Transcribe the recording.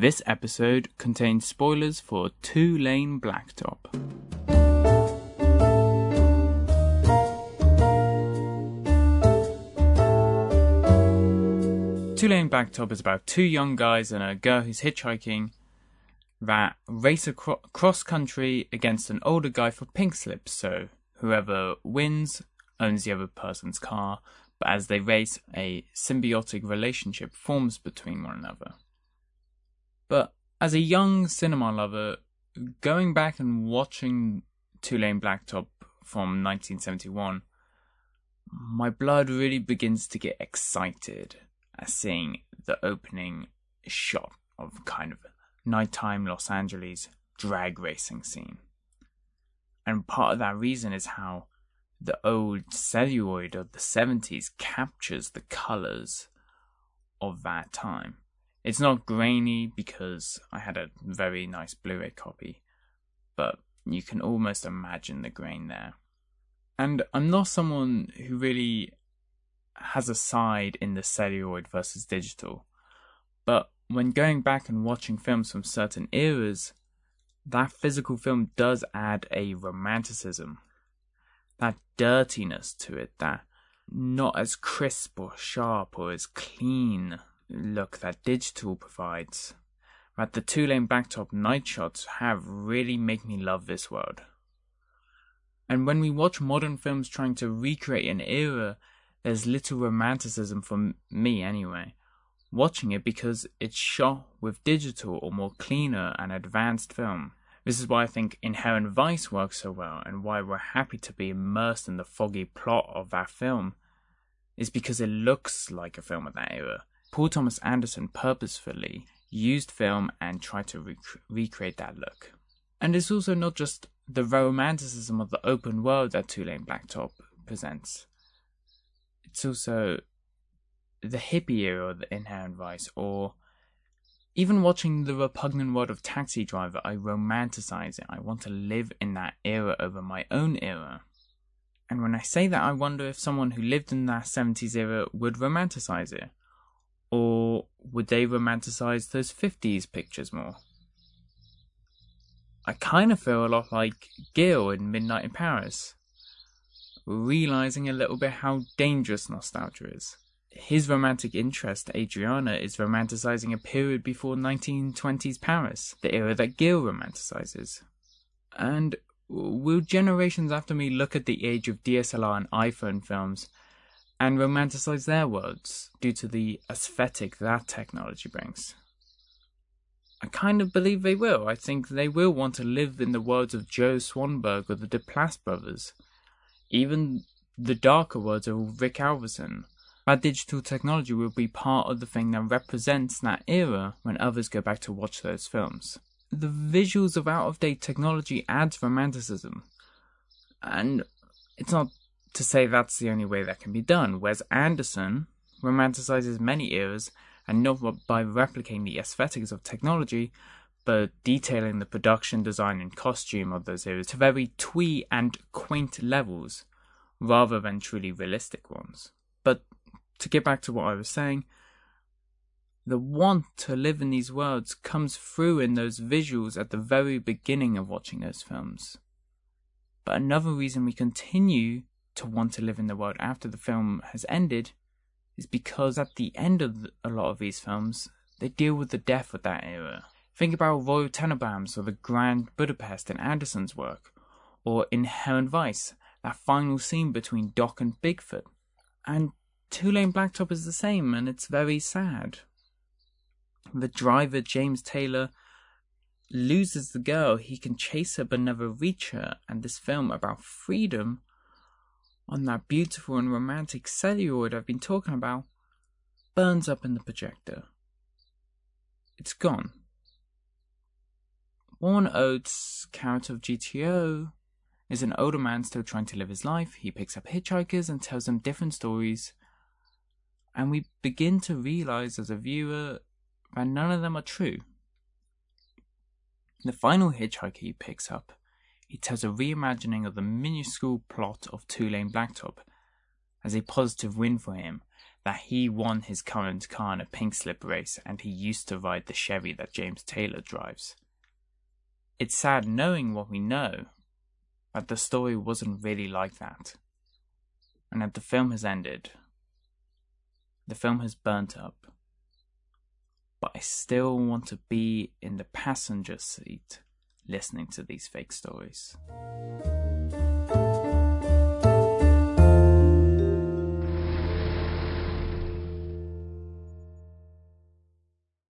This episode contains spoilers for Two Lane Blacktop. Two Lane Blacktop is about two young guys and a girl who's hitchhiking that race across country against an older guy for pink slips. So whoever wins owns the other person's car, but as they race, a symbiotic relationship forms between one another. But as a young cinema lover, going back and watching Two Lane Blacktop from 1971, my blood really begins to get excited at seeing the opening shot of kind of nighttime Los Angeles drag racing scene. And part of that reason is how the old celluloid of the 70s captures the colors of that time. It's not grainy because I had a very nice Blu ray copy, but you can almost imagine the grain there. And I'm not someone who really has a side in the celluloid versus digital, but when going back and watching films from certain eras, that physical film does add a romanticism, that dirtiness to it, that not as crisp or sharp or as clean look that digital provides. But the two lane blacktop night shots have really made me love this world. And when we watch modern films trying to recreate an era, there's little romanticism for me anyway. Watching it because it's shot with digital or more cleaner and advanced film. This is why I think Inherent Vice works so well and why we're happy to be immersed in the foggy plot of that film, is because it looks like a film of that era. Paul Thomas Anderson purposefully used film and tried to rec- recreate that look. And it's also not just the romanticism of the open world that Two Lane Blacktop presents. It's also the hippie era the Inherent Vice, or even watching the repugnant world of Taxi Driver, I romanticize it. I want to live in that era over my own era. And when I say that, I wonder if someone who lived in that 70s era would romanticize it. Or would they romanticize those 50s pictures more? I kind of feel a lot like Gil in Midnight in Paris, realizing a little bit how dangerous nostalgia is. His romantic interest, Adriana, is romanticizing a period before 1920s Paris, the era that Gil romanticizes. And will generations after me look at the age of DSLR and iPhone films and romanticize their worlds due to the aesthetic that technology brings. I kind of believe they will. I think they will want to live in the worlds of Joe Swanberg or the Duplass brothers, even the darker worlds of Rick Alverson. That digital technology will be part of the thing that represents that era when others go back to watch those films. The visuals of out of date technology adds romanticism. And it's not to say that's the only way that can be done. Wes Anderson romanticizes many eras, and not by replicating the aesthetics of technology, but detailing the production design and costume of those eras to very twee and quaint levels, rather than truly realistic ones. But to get back to what I was saying, the want to live in these worlds comes through in those visuals at the very beginning of watching those films. But another reason we continue to want to live in the world after the film has ended is because at the end of a lot of these films, they deal with the death of that era. Think about Royal Tenenbaums or The Grand Budapest in Anderson's work, or in Inherent Vice, that final scene between Doc and Bigfoot. And Two Lane Blacktop is the same, and it's very sad. The driver, James Taylor, loses the girl. He can chase her but never reach her, and this film about freedom on that beautiful and romantic celluloid I've been talking about burns up in the projector. It's gone. Warren Oates' character of GTO is an older man still trying to live his life. He picks up hitchhikers and tells them different stories. And we begin to realize as a viewer that none of them are true. The final hitchhiker he picks up he tells a reimagining of the minuscule plot of Two Lane Blacktop as a positive win for him, that he won his current car in a pink slip race and he used to ride the Chevy that James Taylor drives. It's sad knowing what we know, but the story wasn't really like that. And that the film has ended. The film has burnt up. But I still want to be in the passenger seat listening to these fake stories.